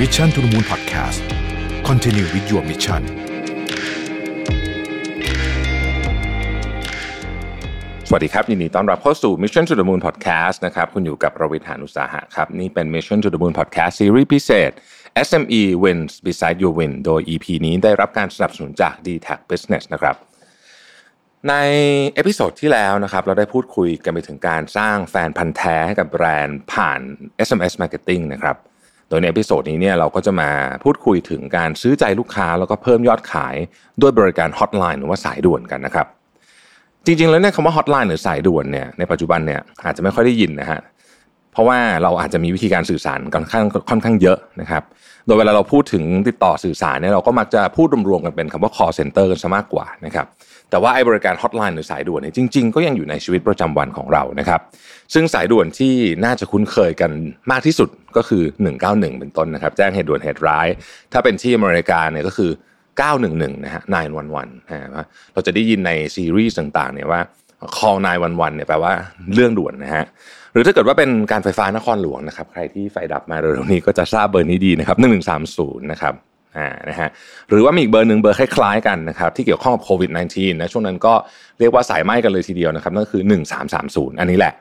Mission to the Moon Podcast Continue with your mission สวัสดีครับ ยินดีต้อนรับเข้าสู่ Mission to the Moon Podcast นะครับ คุณอยู่กับรวิศ หาญอุตสาหะครับ นี่เป็น Mission to the Moon Podcast ซีรีส์พิเศษ SME Wins Beside Your Win โดย EP นี้ได้รับการสนับสนุนจาก d t a c Business นะครับใน episode ที่แล้วนะครับเราได้พูดคุยกันไปถึงการสร้างแฟนพันธุ์แท้ให้กับแบรนด์ผ่าน SMS Marketing นะครับ โดยใน episode นี้เนี่ยเราก็จะมาพูดคุยถึงการซื้อใจลูกค้าแล้วก็เพิ่มยอดขายด้วยบริการฮอตไลน์หรือว่าสายด่วนกันนะครับ จริงๆแล้วเนี่ยคำว่าฮอตไลน์หรือสายด่วนเนี่ยในปัจจุบันเนี่ยอาจจะไม่ค่อยได้ยินนะฮะ เพราะว่าเราอาจจะมีวิธีการสื่อสารค่อนข้างค่อนข้างเยอะนะครับ โดยเวลาเราพูดถึงติดต่อสื่อสารเนี่ยเราก็มักจะพูดรวมๆกันเป็นคำว่า call center กันซะมากกว่านะครับแต่ว่าไอ้บริการฮอตไลน์หรือสายด่วนเนี่ยจริง ๆ ก็ยังอยู่ในชีวิตประจำวันของเรานะครับ ซึ่งสายด่วนที่น่าจะคุ้นเคยกันมากที่สุดก็คือ 191 เป็นต้นนะครับ แจ้งเหตุด่วนเหตุร้าย ถ้าเป็นที่อเมริกาเนี่ยก็คือ 911 นะฮะ 911นะฮะเราจะได้ยินในซีรีส์ต่างๆเนี่ยว่า call 911เนี่ยแปลว่าเรื่องด่วนนะฮะหรือถ้าเกิดว่าเป็นการไฟฟ้านครหลวงนะครับ ใครที่ไฟดับมาเร็วๆนี้ก็จะทราบเบอร์นี้ดีนะครับ1130นะครับอ่านะฮะหรือว่ามีอีกเบอร์หนึ่งเบอร์คล้ายๆกันนะครับที่เกี่ยวข้องกับโควิด -19 นะช่วงนั้นก็เรียกว่าสายไหม้กันเลยทีเดียวนะครับนั่นคือ 1330 อันนี้แหละ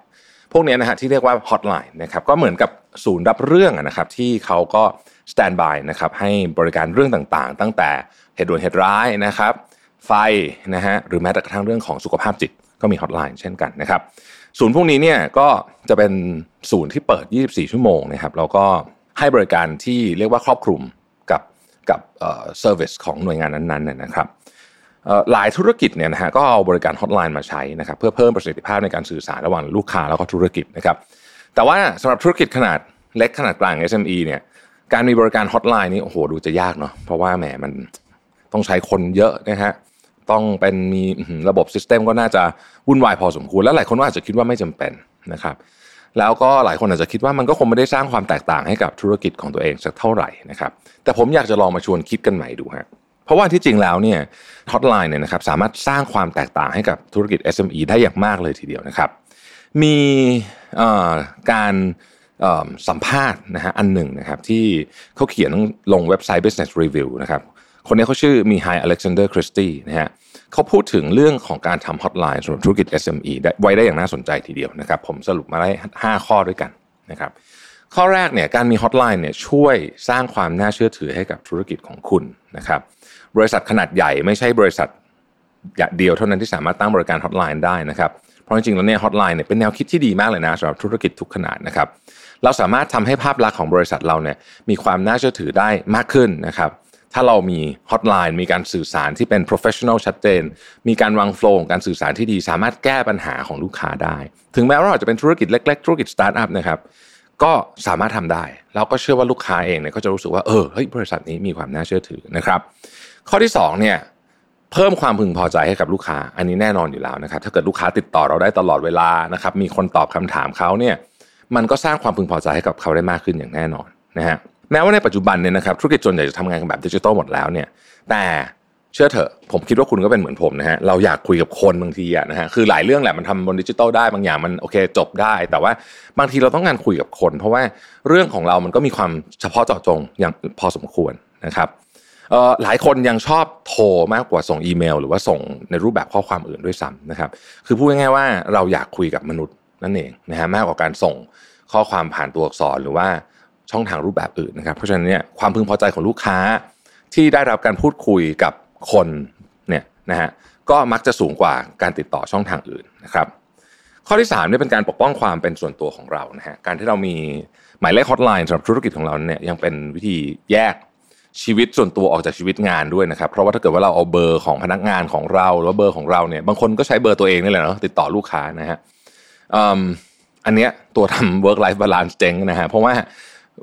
พวกนี้นะฮะที่เรียกว่าฮอตไลน์นะครับก็เหมือนกับศูนย์รับเรื่องนะครับที่เขาก็ standby นะครับให้บริการเรื่องต่างๆ ตั้งแต่เหตุด่วนเหตุร้ายนะครับไฟนะฮะหรือแม้แต่กระทั่งเรื่องของสุขภาพจิต ก็มีฮอตไลน์เช่นกันนะครับศูนย์พวกนี้เนี่ยก็จะเป็นศูนย์ที่เปิด 24 ชั่วโมงนะครับแล้วก็ให้บริการที่เรียกว่าครอบคลุมกับกับ service ของหน่วยงานนั้นๆนะครับหลายธุรกิจเนี่ยนะฮะก็เอาบริการฮอตไลน์มาใช้นะครับเพื่อเพิ่มประสิทธิภาพในการสื่อสารระหว่างลูกค้าแล้วก็ธุรกิจนะครับแต่ว่าสำหรับธุรกิจขนาดเล็กขนาดกลาง SME เนี่ยการมีบริการฮอตไลน์นี่โอ้โหดูจะยากเนาะเพราะว่าแหมมันต้องใช้คนเยอะนะฮะ ต้องเป็นมีระบบ system ก็น่าจะวุ่นวายพอสมควร และหลายคนก็อาจจะคิดว่าไม่จำเป็นนะครับ แล้วก็หลายคนอาจจะคิดว่ามันก็คงไม่ได้สร้างความแตกต่างให้กับธุรกิจของตัวเองสักเท่าไหร่นะครับ แต่ผมอยากจะลองมาชวนคิดกันใหม่ดูฮะเพราะว่าที่จริงแล้วเนี่ยฮอตไลน์เนี่ยนะครับสามารถสร้างความแตกต่างให้กับธุรกิจ SME ได้อย่างมากเลยทีเดียวนะครับ มีการสัมภาษณ์นะฮะอันหนึ่งนะครับที่เขาเขียนลงเว็บไซต์ Business Review นะครับ คนนี้เขาชื่อมีไฮอเล็กซานเดอร์คริสตี้นะฮะเขาพูดถึงเรื่องของการทำฮอตไลน์สำหรับธุรกิจ SME ได้ไว้ได้อย่างน่าสนใจทีเดียวนะครับ ผมสรุปมาได้ 5 ข้อด้วยกันนะครับข้อแรกเนี่ยการมีฮอตไลน์เนี่ยช่วยสร้างความน่าเชื่อถือให้กับธุรกิจของคุณนะครับบริษัทขนาดใหญ่ไม่ใช่บริษัทเดียวเท่านั้นที่สามารถตั้งบริการฮอตไลน์ได้นะครับเพราะจริงๆแล้วเนี่ยฮอตไลน์เนี่ยเป็นแนวคิดที่ดีมากเลยนะสำหรับธุรกิจทุกขนาดนะครับเราสามารถทำให้ภาพลักษณ์ของบริษัทเราเนี่ยมีความน่าเชื่อถือได้มากขึ้นนะครับ ถ้าเรามีฮอตไลน์มีการสื่อสารที่เป็น professional ชัดเจน มีการวางโฟล์การสื่อสารที่ดี สามารถแก้ปัญหาของลูกค้าได้ ถึงแม้ว่าเราจะเป็นธุรกิจเล็ก ๆ ธุรกิจสตาร์ทอัพนะครับก็สามารถทำได้ แล้วก็เชื่อว่าลูกค้าเองเนี่ยก็จะรู้สึกว่าเออเฮ้ยบริษัทนี้มีความน่าเชื่อถือนะครับ ข้อที่2เนี่ยเพิ่มความพึงพอใจให้กับลูกค้า อันนี้แน่นอนอยู่แล้วนะครับ ถ้าเกิดลูกค้าติดต่อเราได้ตลอดเวลานะครับมีคนตอบคำถามเขาเนี่ยมันก็สร้างความพึงพอใจให้กับเขาได้มากขึ้นอย่างแน่นอนนะฮะ แม้ว่าในปัจจุบันเนี่ยนะครับธุรกิจส่วนใหญ่จะทำงานแบบดิจิทัลหมดแล้วเนี่ย แต่เชื่อเถอะ ผมคิดว่าคุณก็เป็นเหมือนผมนะฮะเราอยากคุยกับคนบางทีอะนะฮะคือหลายเรื่องแหละมันทำบนดิจิทัลได้บางอย่างมันโอเคจบได้ แต่ว่าบางทีเราต้องการคุยกับคน เพราะว่าเรื่องของเรามันก็มีความเฉพาะเจาะจงอย่างพอสมควรนะครับหลายคนยังชอบโทรมากกว่าส่งอีเมล หรือว่าส่งในรูปแบบข้อความอื่นด้วยซ้ำนะครับ คือพูดง่ายๆว่าเราอยากคุยกับมนุษย์นั่นเองนะฮะมากกว่าการส่งข้อความผ่านตัวอักษรหรือว่า ช่องทางรูปแบบอื่นนะครับ เพราะฉะนั้นเนี่ยความพึงพอใจของลูกค้าที่ได้รับการพูดคุยกับคนเนี่ยนะฮะก็มักจะสูงกว่าการติดต่อช่องทางอื่นนะครับ ข้อที่3เนี่ยเป็นการปกป้องความเป็นส่วนตัวของเรานะฮะการที่เรามีหมายเลขฮอตไลน์สำหรับธุรกิจของเราเนี่ยยังเป็นวิธีแยกชีวิตส่วนตัวออกจากชีวิตงานด้วยนะครับ เพราะว่าถ้าเกิดว่าเราเอาเบอร์ของพนักงานของเราหรือว่าเบอร์ของเราเนี่ยบางคนก็ใช้เบอร์ตัวเองนี่แหละเนาะติดต่อลูกค้านะฮะอันเนี้ยตัวทำ work life balance เจ๊งนะฮะเพราะว่า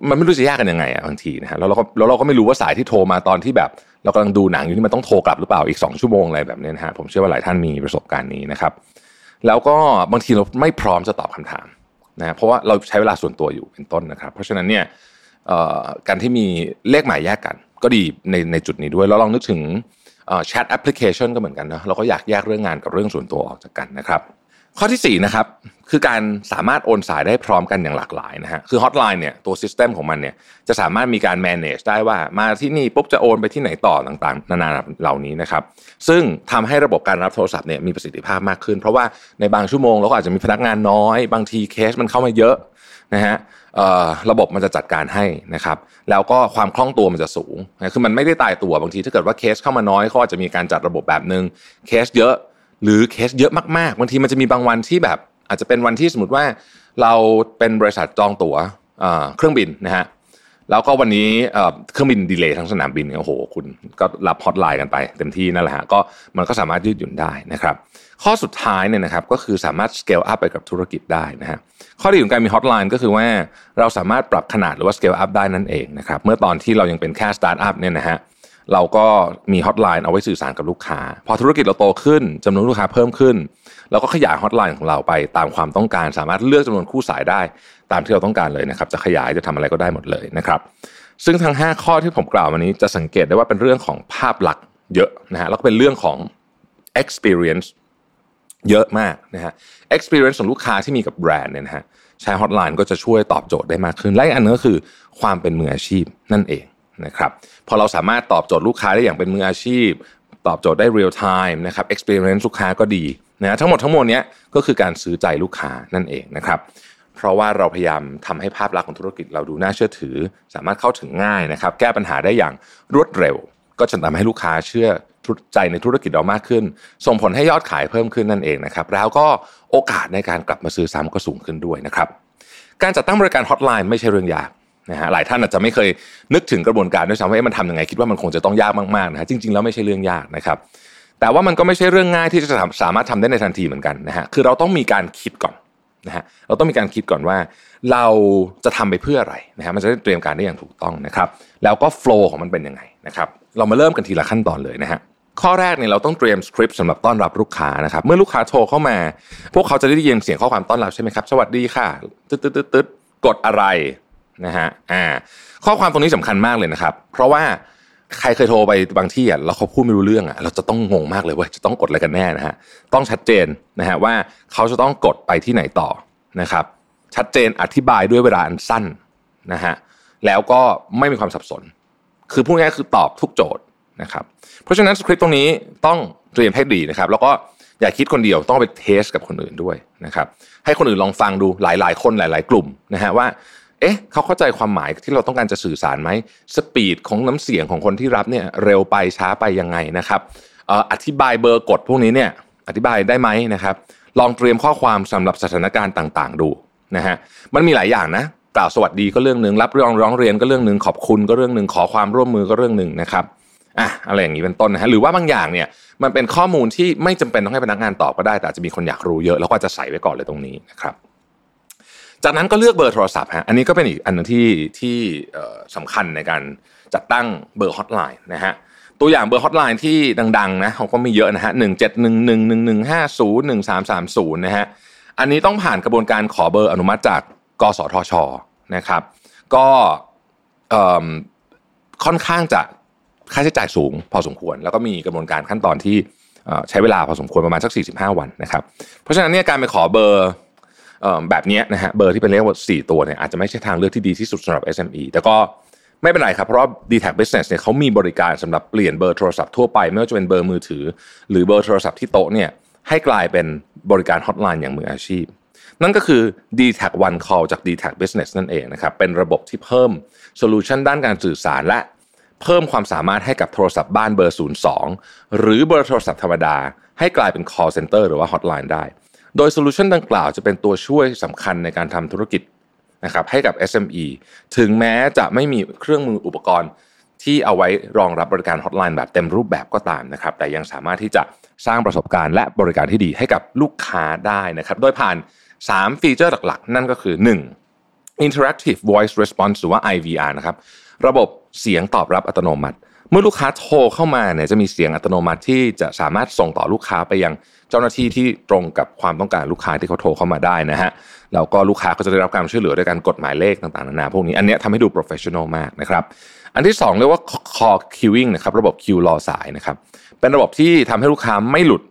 มันไม่รู้จะยากกันยังไงอะบางทีนะฮะแล้วเราก็แล้วเราก็ไม่รู้ว่าสายที่โทรมาตอนที่แบบ เรากำลังดูหนังอยู่ที่มันต้องโทรกลับหรือเปล่าอีกสองชั่วโมงอะไรแบบนี้นะฮะผมเชื่อว่าหลายท่านมีประสบการณ์นี้นะครับแล้วก็บางทีเราไม่พร้อมจะตอบคำถามนะเพราะว่าเราใช้เวลาส่วนตัวอยู่เป็นต้นนะครับ เพราะฉะนั้นเนี่ยการที่มีเลขหมายแยกกัน ก็ดีในในจุดนี้ด้วยเราลองนึกถึงแชทแอปพลิเคชันก็เหมือนกันนะเราก็อยากแยกเรื่องงานกับเรื่องส่วนตัวออกจากกันนะครับ ข้อที่4นะครับคือการสามารถโอนสายได้พร้อมกันอย่างหลากหลายนะฮะคือฮอตไลน์เนี่ยตัว system ของมันเนี่ยจะสามารถมีการ manage ได้ว่ามาที่นี่ปุ๊บจะโอนไปที่ไหนต่อต่างๆ นานาเหล่านี้นะครับซึ่งทำให้ระบบการรับโทรศัพท์เนี่ยมีประสิทธิภาพมากขึ้น เพราะว่าในบางชั่วโมงเราก็อาจจะมีพนักงานน้อย บางทีเคสมันเข้ามาเยอะนะฮะระบบมันจะจัดการให้นะครับแล้วก็ความคล่องตัวมันจะสูงคือมันไม่ได้ตายตัวบางทีถ้าเกิดว่าเคสเข้ามาน้อยเขาอาจจะมีการจัดระบบแบบหนึ่งเคสเยอะ หรือเคสเยอะมากๆบางทีมันจะมีบางวันที่แบบ อาจจะเป็นวันที่สมมติว่าเราเป็นบริษัทจองตั๋วเครื่องบินนะฮะแล้วก็วันนี้เครื่องบิน delay ทั้งสนามบินโอ้โห คุณก็รับฮอตไลน์กันไปเต็มที่นั่นแหละฮะก็มันก็สามารถยืดหยุ่นได้นะครับ ข้อสุดท้ายเนี่ยนะครับก็คือสามารถ scale up ไปกับธุรกิจได้นะฮะข้อดีของการมีฮอตไลน์ก็คือว่าเราสามารถปรับขนาดหรือว่า scale up ได้นั่นเองนะครับเมื่อตอนที่เรายังเป็นแค่สตาร์ทอัพเนี่ยนะฮะ เราก็มีฮอตไลน์เอาไว้สื่อสารกับลูกค้า พอธุรกิจเราโตขึ้นจำนวนลูกค้าเพิ่มขึ้นเราก็ขยายฮอตไลน์ของเราไปตามความต้องการ สามารถเลือกจำนวนคู่สายได้ ตามที่เราต้องการเลยนะครับ จะขยายจะทำอะไรก็ได้หมดเลยนะครับ ซึ่งทั้ง 5 ข้อที่ผมกล่าวมานี้จะสังเกตได้ว่าเป็นเรื่องของภาพลักษณ์เยอะนะฮะแล้วก็เป็นเรื่องของ experience เยอะมากนะฮะ experience ของลูกค้าที่มีกับแบรนด์เนี่ยนะฮะใช้ฮอตไลน์ก็จะช่วยตอบโจทย์ได้มากขึ้น และอีกอันนึงก็คือความเป็นมืออาชีพนั่นเอง นะครับพอเราสามารถตอบโจทย์ลูกค้าได้อย่างเป็นมืออาชีพ ตอบโจทย์ได้ real time นะครับ experience ลูกค้าก็ดีนะทั้งหมดทั้งมวลนี้ก็คือการซื้อใจลูกค้านั่นเองนะครับเพราะว่าเราพยายามทำให้ภาพลักษณ์ของธุรกิจเราดูน่าเชื่อถือ สามารถเข้าถึงง่ายนะครับ แก้ปัญหาได้อย่างรวดเร็ว ก็จะทำให้ลูกค้าเชื่อใจในธุรกิจเรามากขึ้น ส่งผลให้ยอดขายเพิ่มขึ้นนั่นเองนะครับ แล้วก็โอกาสในการกลับมาซื้อซ้ำก็สูงขึ้นด้วยนะครับ การจัดตั้งบริการฮอตไลน์ไม่ใช่เรื่องยาก นะฮะหลายท่านอาจจะไม่เคยนึกถึงกระบวนการด้วยซ้ำว่ามันทำยังไงคิดว่ามันคงจะต้องยากมากๆนะฮะจริงๆแล้วไม่ใช่เรื่องยากนะครับ แต่ว่ามันก็ไม่ใช่เรื่องง่ายที่จะสามารถทำได้ในทันทีเหมือนกันนะฮะคือเราต้องมีการคิดก่อนนะฮะเราต้องมีการคิดก่อนว่า เราจะทำไปเพื่ออะไรนะฮะมันจะได้เตรียมการได้อย่างถูกต้องนะครับ แล้วก็โฟล์ของมันเป็นยังไงนะครับ เรามาเริ่มกันทีละขั้นตอนเลยนะฮะข้อแรกเนี่ยเราต้องเตรียมสคริปต์สำหรับต้อนรับลูกค้านะครับ เมื่อลูกค้าโทรเข้ามา พวกเขาจะได้ยินเสียงข้อความต้อนรับใช่ไหมครับ สวัสดีค่ะ ตึ๊ดตึ๊ดตึ๊ดกดอะไร นะฮะอ่าข้อความตรงนี้สำคัญมากเลยนะครับ เพราะว่าใครเคยโทรไปบางที่อะแล้วเขาพูดไม่รู้เรื่องอะเราจะต้องงงมากเลยว่าจะต้องกดอะไรกันแน่นะฮะต้องชัดเจนนะฮะว่าเขาจะต้องกดไปที่ไหนต่อนะครับ ชัดเจนอธิบายด้วยเวลาอันสั้นนะฮะแล้วก็ไม่มีความสับสน คือพูดง่ายคือตอบทุกโจทย์นะครับเพราะฉะนั้นสคริปต์ตรงนี้ต้องเตรียมให้ดีนะครับ แล้วก็อย่าคิดคนเดียวต้องไป test กับคนอื่นด้วยนะครับให้คนอื่นลองฟังดูหลาย ๆ คนหลาย ๆ กลุ่มนะฮะว่า เอ๊ะเขาเข้าใจความหมายที่เราต้องการจะสื่อสารไหม speed ของน้ำเสียงของคนที่รับเนี่ยเร็วไปช้าไปยังไงนะครับอธิบายเบอร์กดพวกนี้เนี่ยอธิบายได้ไหมนะครับ ลองเตรียมข้อความสำหรับสถานการณ์ต่างๆ ดูนะฮะมันมีหลายอย่างนะกล่าวสวัสดีก็เรื่องหนึ่งรับเรื่องร้องเรียนก็เรื่องหนึ่งขอบคุณก็เรื่องหนึ่งขอความร่วมมือก็เรื่องหนึ่งนะครับอะอะไรอย่างนี้เป็นต้นนะฮะหรือว่าบางอย่างเนี่ยมันเป็นข้อมูลที่ไม่จำเป็นต้องให้พนักงานตอบก็ได้ แต่จะมีคนอยากรู้เยอะแล้วก็จะใส่ไว้ก่อนเลยตรงนี้นะครับ จากนั้นก็เลือกเบอร์โทรศัพท์ฮะอันนี้ก็เป็นอีกอันนึงที่ที่สำคัญในการจัดตั้งเบอร์ฮอตไลน์นะฮะตัวอย่างเบอร์ฮอตไลน์ที่ดังๆนะเขาก็มีเยอะนะฮะหนึ่งเจ็ดหนึ่งหนึ่งหนึ่งหนึ่งห้าศูนย์หนึ่งสามสามศูนย์นะฮะอันนี้ต้องผ่านกระบวนการขอเบอร์อนุมัติจากกสทชนะครับ ก็ค่อนข้างจะค่าใช้จ่ายสูงพอสมควร แล้วก็มีกระบวนการขั้นตอนที่ใช้เวลาพอสมควรประมาณสัก 45 วันนะครับ เพราะฉะนั้นเนี่ยการไปขอเบอร์ แบบนี้นะฮะเบอร์ที่เป็นเลขว่า4ตัวเนี่ยอาจจะไม่ใช่ทางเลือกที่ดีที่สุดสำหรับ SME แต่ก็ไม่เป็นไรครับ เพราะว่า d t a c Business เนี่ยเขามีบริการสำหรับเปลี่ยนเบอร์โทรศัพท์ทั่วไป ไม่ว่าจะเป็นเบอร์มือถือ หรือเบอร์โทรศัพท์ที่โต๊ะเนี่ยให้กลายเป็นบริการฮอตไลน์อย่างมืออาชีพ นั่นก็คือ d t a c One Call จาก d t a c Business นั่นเองนะครับเป็นระบบที่เพิ่ม solution ด้านการสื่อสารและเพิ่มความสามารถให้กับโทรศัพท์บ้านเบอร์ 02 หรือเบอร์โทรศัพท์ธรรมดา ให้กลายเป็น call center หรือว่า hotline ได้ โดย solution ดังกล่าวจะเป็นตัวช่วยสำคัญในการทำธุรกิจนะครับให้กับ SME ถึงแม้จะไม่มีเครื่องมืออุปกรณ์ที่เอาไว้รองรับบริการฮอตไลน์แบบเต็มรูปแบบก็ตามนะครับ แต่ยังสามารถที่จะสร้างประสบการณ์และบริการที่ดีให้กับลูกค้าได้นะครับ โดยผ่าน 3 ฟีเจอร์หลักๆ นั่นก็คือ 1. Interactive Voice Response หรือว่า IVR นะครับ ระบบเสียงตอบรับอัตโนมัติ เมื่อลูกค้าโทรเข้ามาเนี่ยจะมีเสียงอัตโนมัติที่จะสามารถส่งต่อลูกค้าไปยังเจ้าหน้าที่ที่ตรงกับความต้องการลูกค้าที่เขาโทรเข้ามาได้นะฮะแล้วก็ลูกค้าก็จะได้รับการช่วยเหลือด้วยการกดหมายเลขต่างๆนานาพวกนี้อันนี้ทำให้ดู professional มากนะครับอันที่ 2 เรียกว่า call queuing นะครับระบบคิวรอสายนะครับเป็นระบบที่ทำให้ลูกค้าไม่หลุด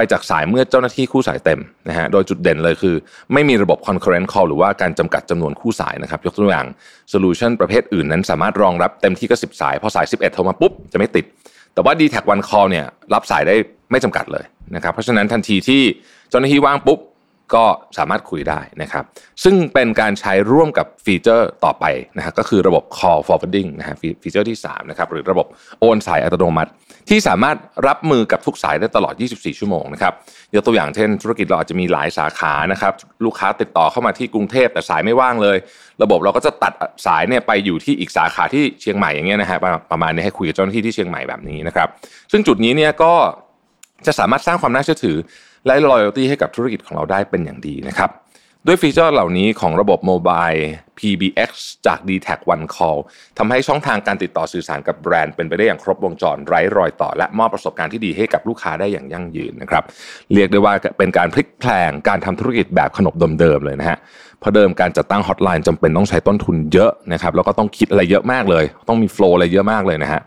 ไปจากสายเมื่อเจ้าหน้าที่คู่สายเต็มนะฮะ โดยจุดเด่นเลยคือ ไม่มีระบบ concurrent call หรือว่าการจำกัดจำนวนคู่สายนะครับ ยกตัวอย่าง solution ประเภทอื่นนั้นสามารถรองรับเต็มที่ก็ 10 สาย พอสาย 11 โทรมาปุ๊บ จะไม่ติด แต่ว่า d t a c One Call เนี่ยรับสายได้ไม่จำกัดเลยนะครับ เพราะฉะนั้นทันทีที่เจ้าหน้าที่ว่างปุ๊บ ก็สามารถคุยได้นะครับ ซึ่งเป็นการใช้ร่วมกับฟีเจอร์ต่อไปนะฮะก็คือระบบ call forwarding นะฮะฟีเจอร์ที่ 3 นะครับ หรือระบบโอนสายอัตโนมัติ ที่สามารถรับมือกับทุกสายได้ตลอด 24 ชั่วโมงนะครับยกตัวอย่างเช่น ธุรกิจเราอาจจะมีหลายสาขานะครับ ลูกค้าติดต่อเข้ามาที่กรุงเทพแต่สายไม่ว่างเลย ระบบเราก็จะตัดสายเนี่ยไปอยู่ที่อีกสาขาที่เชียงใหม่อย่างเงี้ยนะฮะประมาณนี้ให้คุยกับเจ้าหน้าที่ที่เชียงใหม่แบบนี้นะครับ ซึ่งจุดนี้เนี่ยก็จะสามารถสร้างความน่าเชื่อถือ และ loyalty ให้กับธุรกิจของเราได้เป็นอย่างดีนะครับด้วยฟีเจอร์เหล่านี้ของระบบโมบาย PBX จาก dtac One Call ทำให้ช่องทางการติดต่อสื่อสารกับแบรนด์เป็นไปได้อย่างครบวงจรไร้รอยต่อ และมอบประสบการณ์ที่ดีให้กับลูกค้าได้อย่างยั่งยืนนะครับ เรียกได้ว่าเป็นการพลิกแพลงการทำธุรกิจแบบขนบเดิมๆเลยนะฮะเพราะเดิมการจัดตั้งฮอตไลน์จำเป็นต้องใช้ต้นทุนเยอะนะครับแล้วก็ต้องคิดอะไรเยอะมากเลย ต้องมี flow อะไรเยอะมากเลยนะฮะ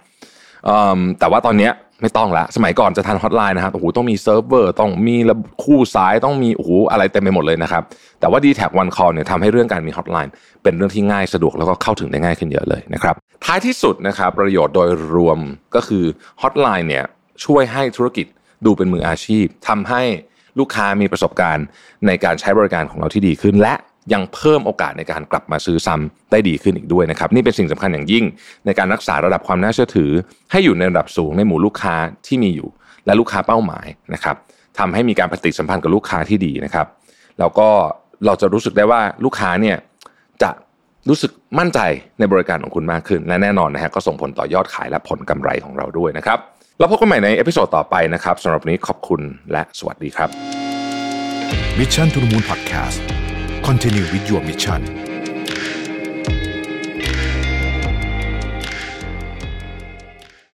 แต่ว่าตอนนี้ ไม่ต้องละ สมัยก่อนจะทำฮอตไลน์นะครับโอ้โหต้องมีเซิร์ฟเวอร์ต้องมีคู่สายต้องมีโอ้โหอะไรเต็มไปหมดเลยนะครับ แต่ว่า d t แท One Call เนี่ยทำให้เรื่องการมีฮอตไลน์เป็นเรื่องที่ง่ายสะดวกแล้วก็เข้าถึงได้ง่ายขึ้นเยอะเลยนะครับ ท้ายที่สุดนะครับประโยชน์โดยรวมก็คือฮอตไลน์เนี่ยช่วยให้ธุรกิจดูเป็นมืออาชีพทำให้ลูกค้ามีประสบการณ์ในการใช้บริการของเราที่ดีขึ้น และ ยังเพิ่มโอกาสในการกลับมาซื้อซ้ำได้ดีขึ้นอีกด้วยนะครับ นี่เป็นสิ่งสำคัญอย่างยิ่ง ในการรักษาระดับความน่าเชื่อถือ ให้อยู่ในระดับสูงในหมู่ลูกค้าที่มีอยู่ และลูกค้าเป้าหมายนะครับทำให้มีการปฏิสัมพันธ์กับลูกค้าที่ดีนะครับแล้วก็เราจะรู้สึกได้ว่าลูกค้าเนี่ยจะรู้สึกมั่นใจในบริการของคุณมากขึ้น และแน่นอนนะฮะก็ส่งผลต่อยอดขายและผลกำไรของเราด้วยนะครับเราพบกันใหม่ในเอพิโซดต่อไปนะครับสำหรับนนี้ขอบคุณและสวัสดีครับ Mission to the Moon Podcast Continue with your mission